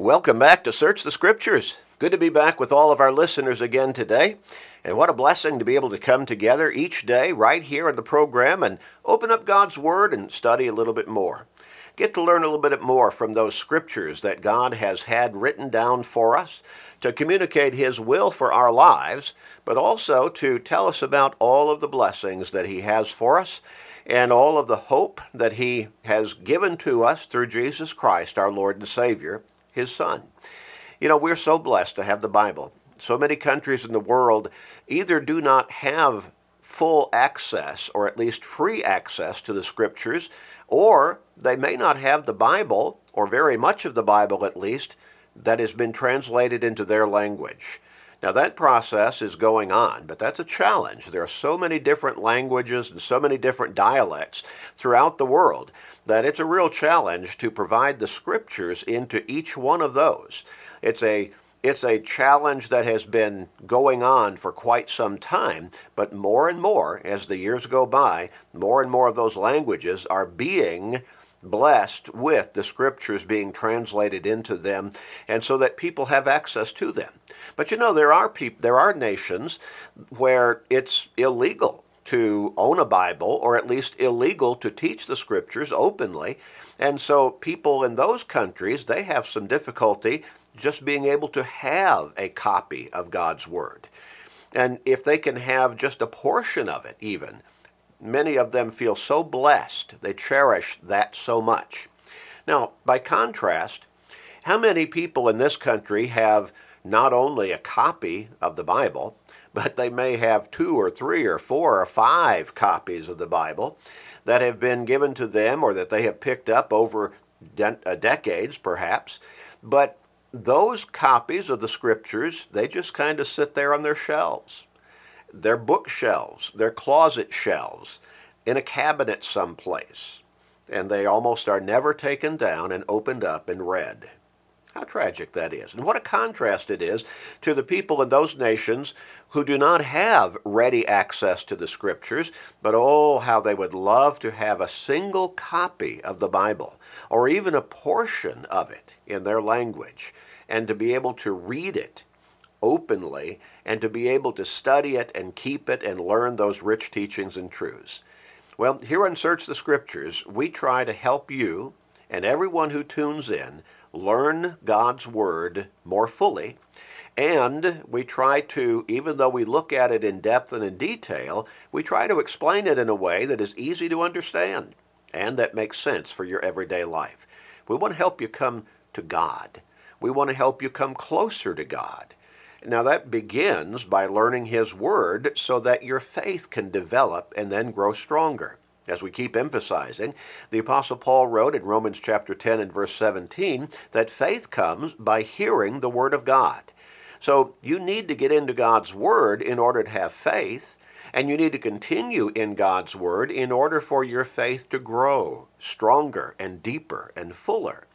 Welcome back to Search the Scriptures. Good to be back with all of our listeners again today. And what a blessing to be able to come together each day right here in the program and open up God's Word and study a little bit more. Get to learn a little bit more from those scriptures that God has had written down for us to communicate His will for our lives, but also to tell us about all of the blessings that He has for us and all of the hope that He has given to us through Jesus Christ, our Lord and Savior, His Son. You know, we're so blessed to have the Bible. So many countries in the world either do not have full access, or at least free access to the Scriptures, or they may not have the Bible, or very much of the Bible at least, that has been translated into their language. Now, that process is going on, but that's a challenge. There are so many different languages and so many different dialects throughout the world that it's a real challenge to provide the scriptures into each one of those. It's a it's a challenge that has been going on for quite some time, but more and more, as the years go by, more and more of those languages are being blessed with the scriptures being translated into them and so that people have access to them. But you know there are people there are nations where it's illegal to own a Bible or at least illegal to teach the scriptures openly. And so people in those countries they have some difficulty just being able to have a copy of God's word. And if they can have just a portion of it even, many of them feel so blessed, they cherish that so much. Now, by contrast, how many people in this country have not only a copy of the Bible, but they may have two or three or four or five copies of the Bible that have been given to them or that they have picked up over de- uh, decades, perhaps. But those copies of the scriptures, they just kind of sit there on their shelves their bookshelves, their closet shelves, in a cabinet someplace, and they almost are never taken down and opened up and read. How tragic that is. And what a contrast it is to the people in those nations who do not have ready access to the scriptures, but oh, how they would love to have a single copy of the Bible, or even a portion of it in their language, and to be able to read it openly and to be able to study it and keep it and learn those rich teachings and truths. Well, here on Search the Scriptures, we try to help you and everyone who tunes in learn God's Word more fully. And we try to, even though we look at it in depth and in detail, we try to explain it in a way that is easy to understand and that makes sense for your everyday life. We want to help you come to God. We want to help you come closer to God. Now, that begins by learning His Word so that your faith can develop and then grow stronger. As we keep emphasizing, the Apostle Paul wrote in Romans chapter 10 and verse 17 that faith comes by hearing the Word of God. So you need to get into God's Word in order to have faith, and you need to continue in God's Word in order for your faith to grow stronger and deeper and fuller.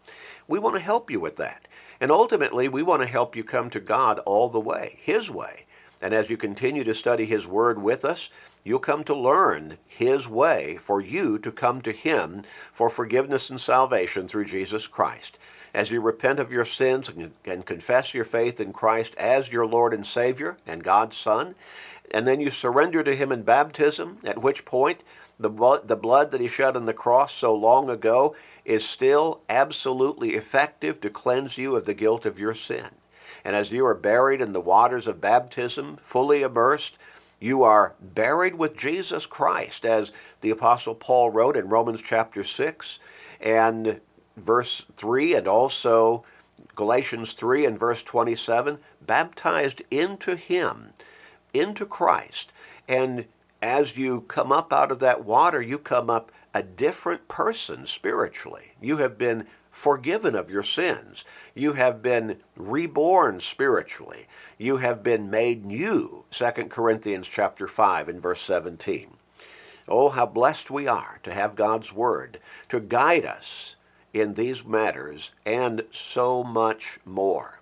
We want to help you with that. And ultimately, we want to help you come to God all the way, His way. And as you continue to study His Word with us, you'll come to learn His way for you to come to Him for forgiveness and salvation through Jesus Christ. As you repent of your sins and confess your faith in Christ as your Lord and Savior and God's Son, and then you surrender to Him in baptism, at which point the blood, that He shed on the cross so long ago is still absolutely effective to cleanse you of the guilt of your sin. And as you are buried in the waters of baptism, fully immersed, you are buried with Jesus Christ, as the Apostle Paul wrote in Romans chapter 6 and verse 3, and also Galatians 3 and verse 27, baptized into Him, into Christ. And as you come up out of that water, you come up a different person spiritually. You have been forgiven of your sins. You have been reborn spiritually. You have been made new. 2 Corinthians chapter 5 and verse 17. Oh, how blessed we are to have God's word to guide us in these matters and so much more.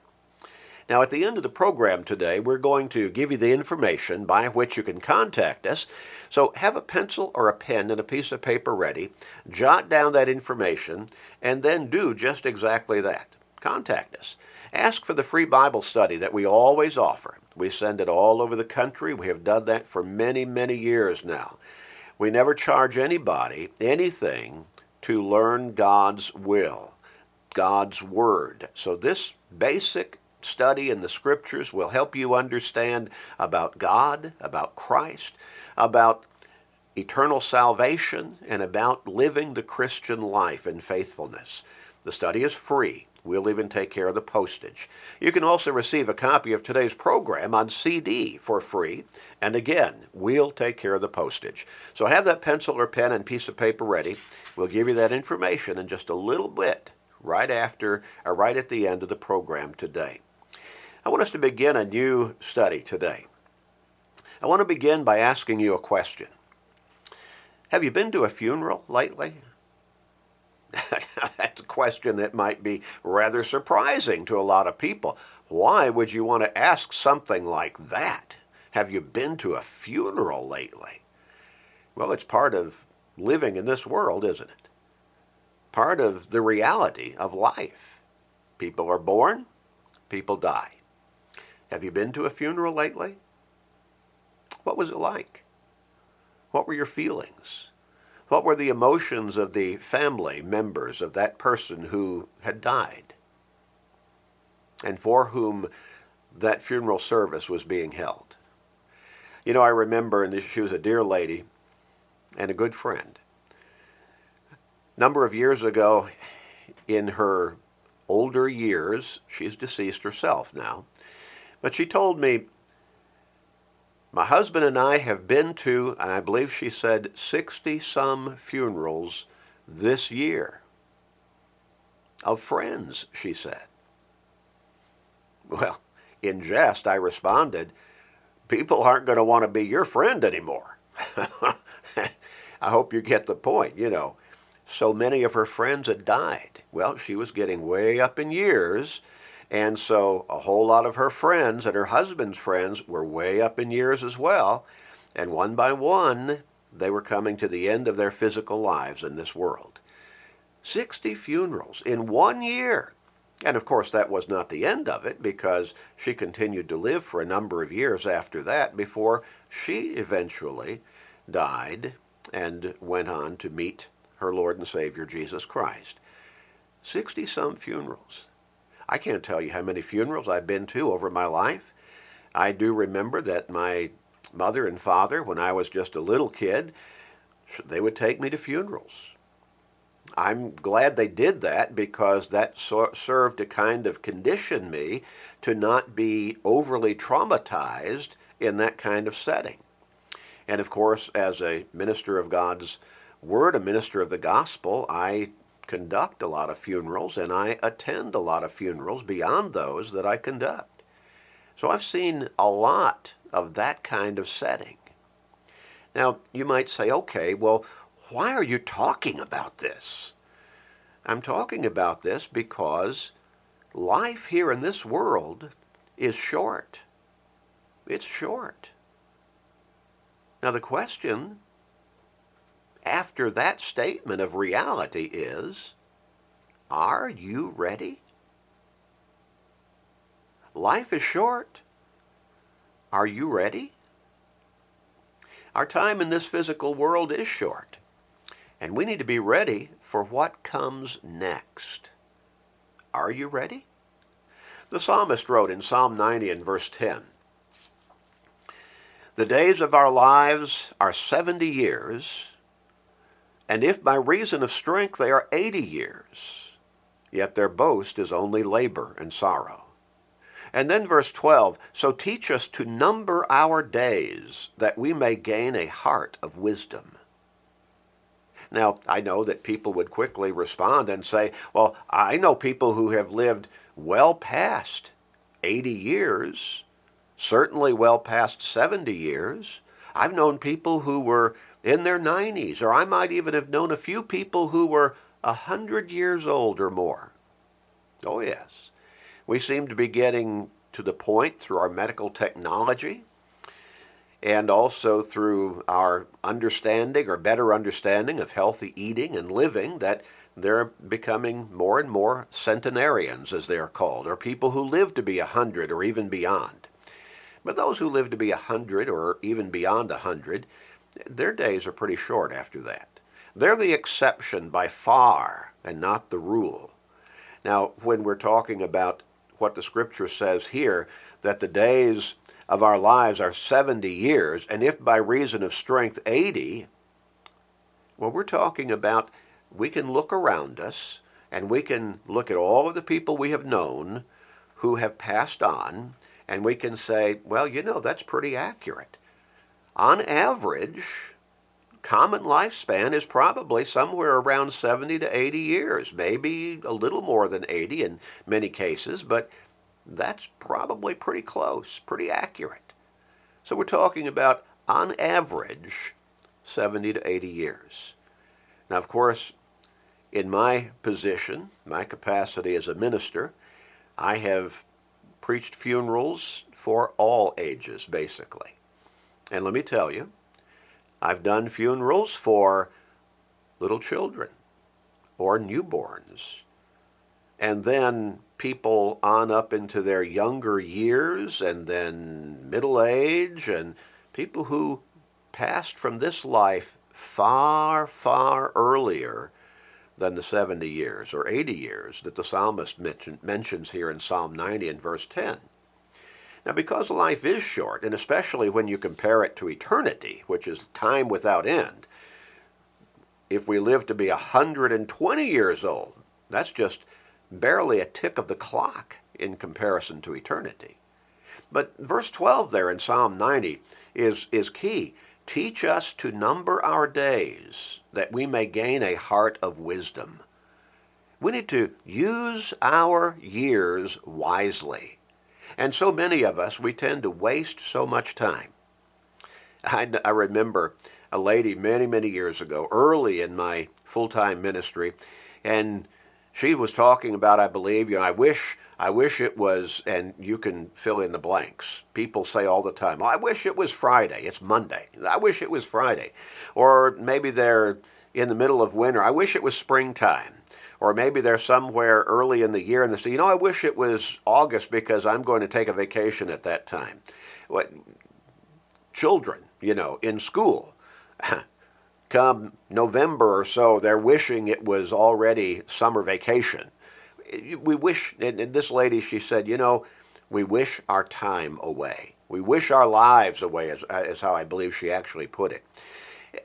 Now, at the end of the program today, we're going to give you the information by which you can contact us. So have a pencil or a pen and a piece of paper ready, jot down that information, and then do just exactly that. contact us. Ask for the free Bible study that we always offer. We send it all over the country. We have done that for many, many years now. We never charge anybody anything to learn God's will, God's Word. So this basic study in the Scriptures will help you understand about God, about Christ, about eternal salvation, and about living the Christian life in faithfulness. The study is free. We'll even take care of the postage. You can also receive a copy of today's program on CD for free. And again, we'll take care of the postage. So have that pencil or pen and piece of paper ready. We'll give you that information in just a little bit right after or right at the end of the program today. I want us to begin a new study today. I want to begin by asking you a question. Have you been to a funeral lately? That's a question that might be rather surprising to a lot of people. Why would you want to ask something like that? Have you been to a funeral lately? Well, it's part of living in this world, isn't it? Part of the reality of life. People are born, people die. Have you been to a funeral lately? What was it like? What were your feelings? What were the emotions of the family members of that person who had died and for whom that funeral service was being held? You know, I remember, and she was a dear lady and a good friend. A number of years ago, in her older years, she's deceased herself now, but she told me my husband and I have been to, and I believe she said, 60 some funerals this year. Of friends, she said. Well, in jest, I responded, people aren't going to want to be your friend anymore. I hope you get the point, you know. So many of her friends had died. Well, she was getting way up in years, and so a whole lot of her friends and her husband's friends were way up in years as well. And one by one, they were coming to the end of their physical lives in this world. 60 funerals in one year. And of course, that was not the end of it because she continued to live for a number of years after that before she eventually died and went on to meet her Lord and Savior Jesus Christ. 60 some funerals. I can't tell you how many funerals I've been to over my life. I do remember that my mother and father, when I was just a little kid, they would take me to funerals. I'm glad they did that because that served to kind of condition me to not be overly traumatized in that kind of setting. And of course, as a minister of God's Word, a minister of the gospel, I conduct a lot of funerals and I attend a lot of funerals beyond those that I conduct. So I've seen a lot of that kind of setting. Now, you might say, okay, well, why are you talking about this? I'm talking about this because life here in this world is short. It's short. Now, the question after that statement of reality is Are you ready? Life is short. Are you ready? Our time in this physical world is short, and we need to be ready for what comes next. Are you ready? The psalmist wrote in Psalm 90 and verse 10 The days of our lives are 70 years and if by reason of strength they are eighty years, yet their boast is only labor and sorrow. And then verse 12, so teach us to number our days that we may gain a heart of wisdom. Now, I know that people would quickly respond and say, well, I know people who have lived well past 80 years, certainly well past 70 years. I've known people who were in their 90s, or I might even have known a few people who were a hundred years old or more. Oh, yes. We seem to be getting to the point through our medical technology and also through our understanding or better understanding of healthy eating and living that they're becoming more and more centenarians, as they are called, or people who live to be a hundred or even beyond. But those who live to be a hundred or even beyond a hundred, their days are pretty short after that. They're the exception by far and not the rule. Now, when we're talking about what the scripture says here, that the days of our lives are 70 years, and if by reason of strength 80, well, we're talking about we can look around us and we can look at all of the people we have known who have passed on, and we can say, well, you know, that's pretty accurate. On average, common lifespan is probably somewhere around 70 to 80 years, maybe a little more than 80 in many cases, but that's probably pretty close, pretty accurate. So we're talking about, on average, 70 to 80 years. Now, of course, in my position, my capacity as a minister, I have preached funerals for all ages, basically. And let me tell you, I've done funerals for little children or newborns. And then people on up into their younger years and then middle age and people who passed from this life far, far earlier than the 70 years or 80 years that the psalmist mention, mentions here in Psalm 90 and verse 10. Now, because life is short, and especially when you compare it to eternity, which is time without end, if we live to be 120 years old, that's just barely a tick of the clock in comparison to eternity. But verse 12 there in Psalm 90 is, is key. Teach us to number our days that we may gain a heart of wisdom. We need to use our years wisely. And so many of us, we tend to waste so much time. I, I remember a lady many, many years ago, early in my full time ministry, and she was talking about, I believe, you know, I wish, I wish it was, and you can fill in the blanks. People say all the time, well, I wish it was Friday. It's Monday. I wish it was Friday. Or maybe they're in the middle of winter. I wish it was springtime. Or maybe they're somewhere early in the year and they say, you know, I wish it was August because I'm going to take a vacation at that time. What, children, you know, in school. come November or so, they're wishing it was already summer vacation. We wish, and this lady, she said, you know, we wish our time away. We wish our lives away, is, is how I believe she actually put it.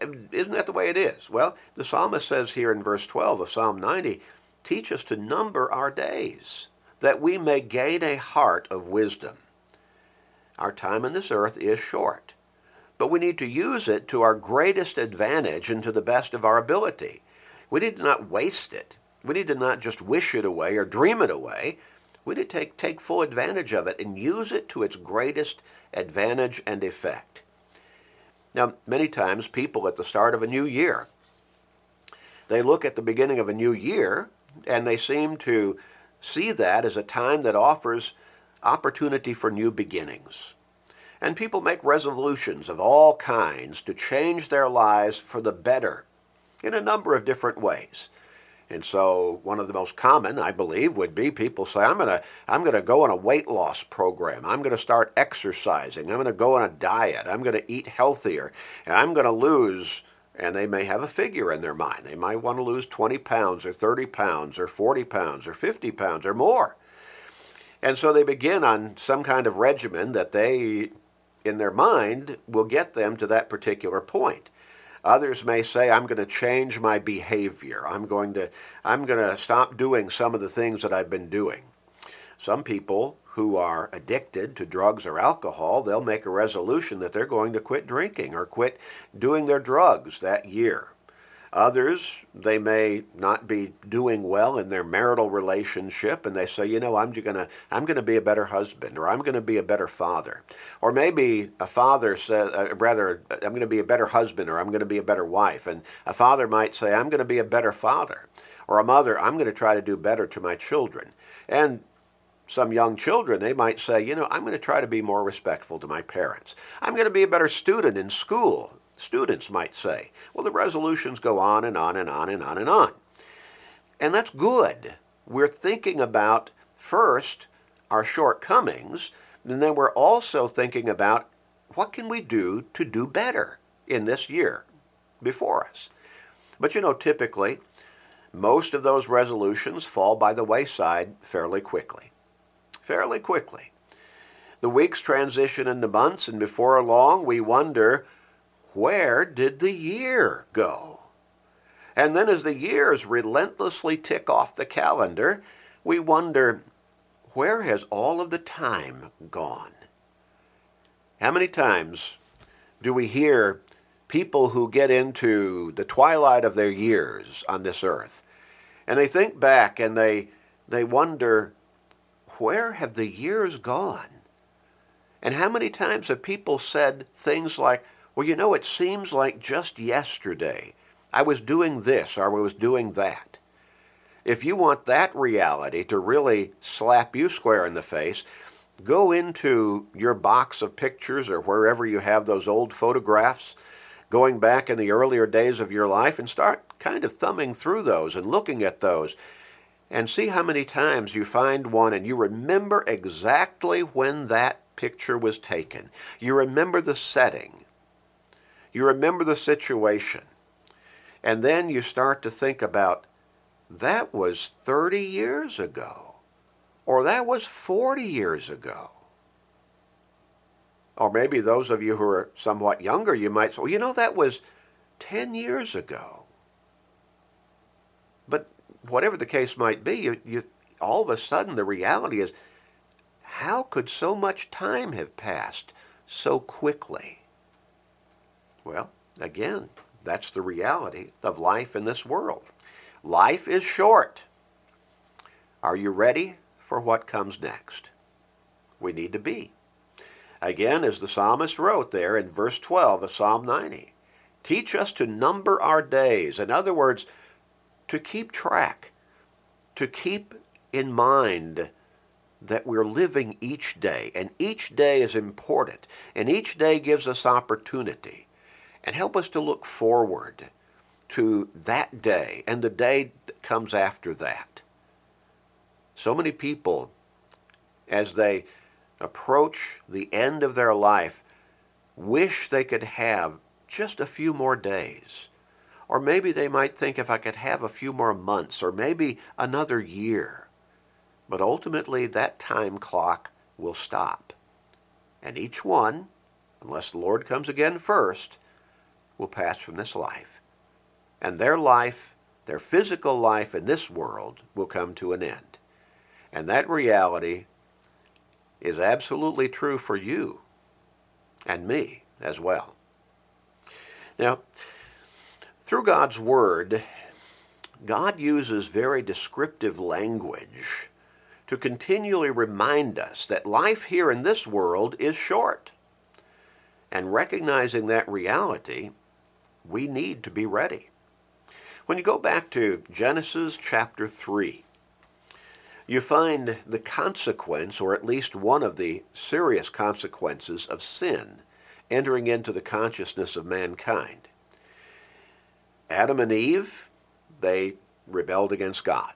Isn't that the way it is? Well, the psalmist says here in verse 12 of Psalm 90 teach us to number our days, that we may gain a heart of wisdom. Our time on this earth is short but we need to use it to our greatest advantage and to the best of our ability. We need to not waste it. We need to not just wish it away or dream it away. We need to take, take full advantage of it and use it to its greatest advantage and effect. Now, many times people at the start of a new year, they look at the beginning of a new year and they seem to see that as a time that offers opportunity for new beginnings. And people make resolutions of all kinds to change their lives for the better in a number of different ways. And so one of the most common, I believe, would be people say, I'm going to I'm to go on a weight loss program. I'm going to start exercising. I'm going to go on a diet. I'm going to eat healthier. And I'm going to lose and they may have a figure in their mind. They might want to lose 20 pounds or 30 pounds or 40 pounds or 50 pounds or more. And so they begin on some kind of regimen that they in their mind will get them to that particular point. Others may say, I'm going to change my behavior. I'm going to, I'm going to stop doing some of the things that I've been doing. Some people who are addicted to drugs or alcohol, they'll make a resolution that they're going to quit drinking or quit doing their drugs that year. Others, they may not be doing well in their marital relationship, and they say, you know, I'm gonna, I'm gonna be a better husband, or I'm gonna be a better father, or maybe a father says, uh, rather, I'm gonna be a better husband, or I'm gonna be a better wife, and a father might say, I'm gonna be a better father, or a mother, I'm gonna try to do better to my children, and some young children, they might say, you know, I'm going to try to be more respectful to my parents. I'm going to be a better student in school students might say. Well, the resolutions go on and on and on and on and on. And that's good. We're thinking about first our shortcomings, and then we're also thinking about what can we do to do better in this year before us. But you know, typically, most of those resolutions fall by the wayside fairly quickly. Fairly quickly. The weeks transition into months, and before long, we wonder, where did the year go? And then, as the years relentlessly tick off the calendar, we wonder, where has all of the time gone? How many times do we hear people who get into the twilight of their years on this earth and they think back and they, they wonder, where have the years gone? And how many times have people said things like, well, you know, it seems like just yesterday I was doing this or I was doing that. If you want that reality to really slap you square in the face, go into your box of pictures or wherever you have those old photographs going back in the earlier days of your life and start kind of thumbing through those and looking at those and see how many times you find one and you remember exactly when that picture was taken. You remember the setting. You remember the situation. And then you start to think about that was 30 years ago, or that was 40 years ago. Or maybe those of you who are somewhat younger, you might say, well, you know, that was 10 years ago. But whatever the case might be, you, you, all of a sudden the reality is, how could so much time have passed so quickly? Well, again, that's the reality of life in this world. Life is short. Are you ready for what comes next? We need to be. Again, as the psalmist wrote there in verse 12 of Psalm 90, teach us to number our days. In other words, to keep track, to keep in mind that we're living each day, and each day is important, and each day gives us opportunity, and help us to look forward to that day and the day that comes after that. So many people, as they approach the end of their life, wish they could have just a few more days. Or maybe they might think if I could have a few more months or maybe another year. But ultimately, that time clock will stop. And each one, unless the Lord comes again first, will pass from this life. And their life, their physical life in this world, will come to an end. And that reality is absolutely true for you and me as well. Now, through God's Word, God uses very descriptive language to continually remind us that life here in this world is short. And recognizing that reality, we need to be ready. When you go back to Genesis chapter 3, you find the consequence, or at least one of the serious consequences of sin entering into the consciousness of mankind. Adam and Eve, they rebelled against God.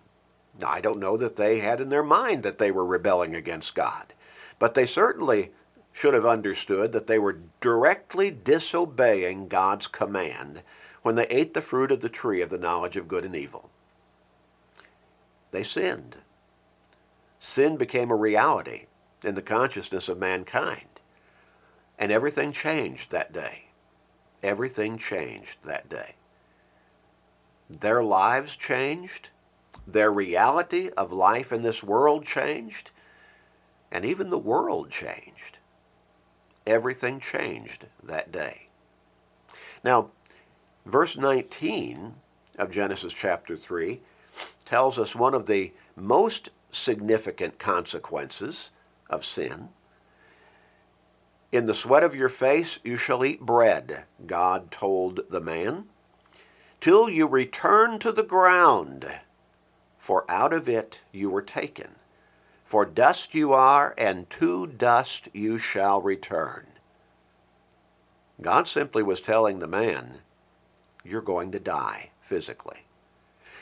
Now, I don't know that they had in their mind that they were rebelling against God, but they certainly should have understood that they were directly disobeying God's command when they ate the fruit of the tree of the knowledge of good and evil. They sinned sin became a reality in the consciousness of mankind. And everything changed that day. Everything changed that day. Their lives changed. Their reality of life in this world changed. And even the world changed. Everything changed that day. Now, verse 19 of Genesis chapter 3 tells us one of the most significant consequences of sin. In the sweat of your face you shall eat bread, God told the man, till you return to the ground, for out of it you were taken. For dust you are, and to dust you shall return. God simply was telling the man, you're going to die physically.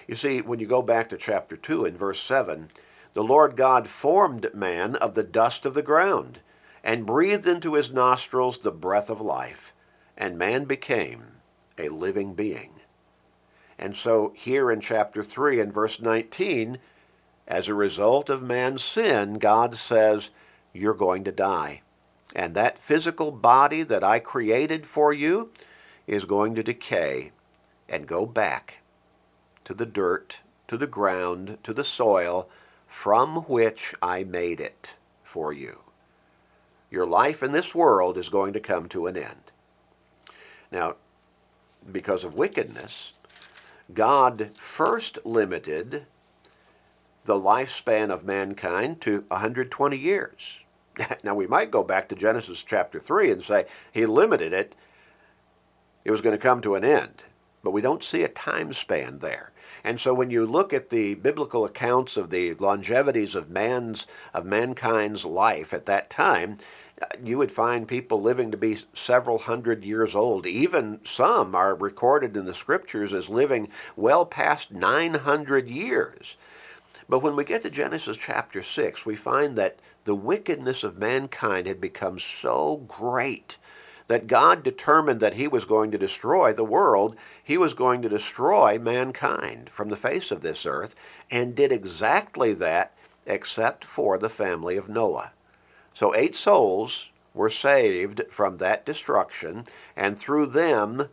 You see, when you go back to chapter 2 in verse 7, the Lord God formed man of the dust of the ground and breathed into his nostrils the breath of life, and man became a living being. And so, here in chapter 3 and verse 19, as a result of man's sin, God says, You're going to die. And that physical body that I created for you is going to decay and go back to the dirt, to the ground, to the soil from which I made it for you. Your life in this world is going to come to an end. Now, because of wickedness, God first limited the lifespan of mankind to 120 years. now, we might go back to Genesis chapter 3 and say he limited it, it was going to come to an end. But we don't see a time span there. And so when you look at the biblical accounts of the longevities of man's of mankind's life at that time, you would find people living to be several hundred years old. Even some are recorded in the scriptures as living well past 900 years. But when we get to Genesis chapter 6, we find that the wickedness of mankind had become so great that God determined that he was going to destroy the world, he was going to destroy mankind from the face of this earth, and did exactly that except for the family of Noah. So eight souls were saved from that destruction, and through them,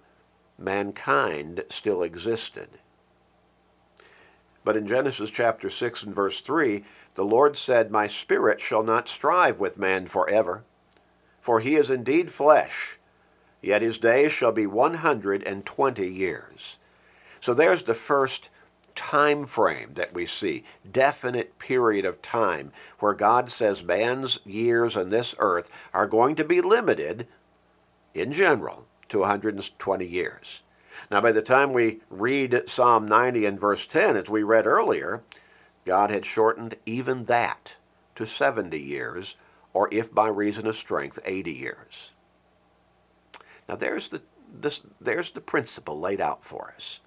mankind still existed. But in Genesis chapter 6 and verse 3, the Lord said, My spirit shall not strive with man forever for he is indeed flesh, yet his days shall be 120 years. So there's the first time frame that we see, definite period of time where God says man's years on this earth are going to be limited in general to 120 years. Now, by the time we read Psalm 90 and verse 10, as we read earlier, God had shortened even that to 70 years or if by reason of strength, 80 years. Now there's the, this, there's the principle laid out for us.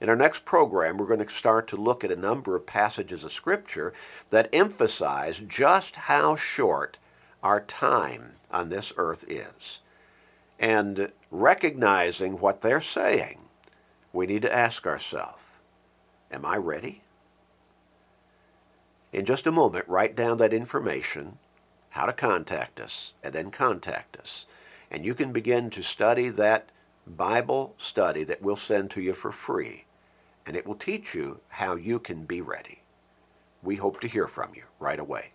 In our next program, we're going to start to look at a number of passages of Scripture that emphasize just how short our time on this earth is. And recognizing what they're saying, we need to ask ourselves, am I ready? In just a moment, write down that information how to contact us, and then contact us. And you can begin to study that Bible study that we'll send to you for free, and it will teach you how you can be ready. We hope to hear from you right away.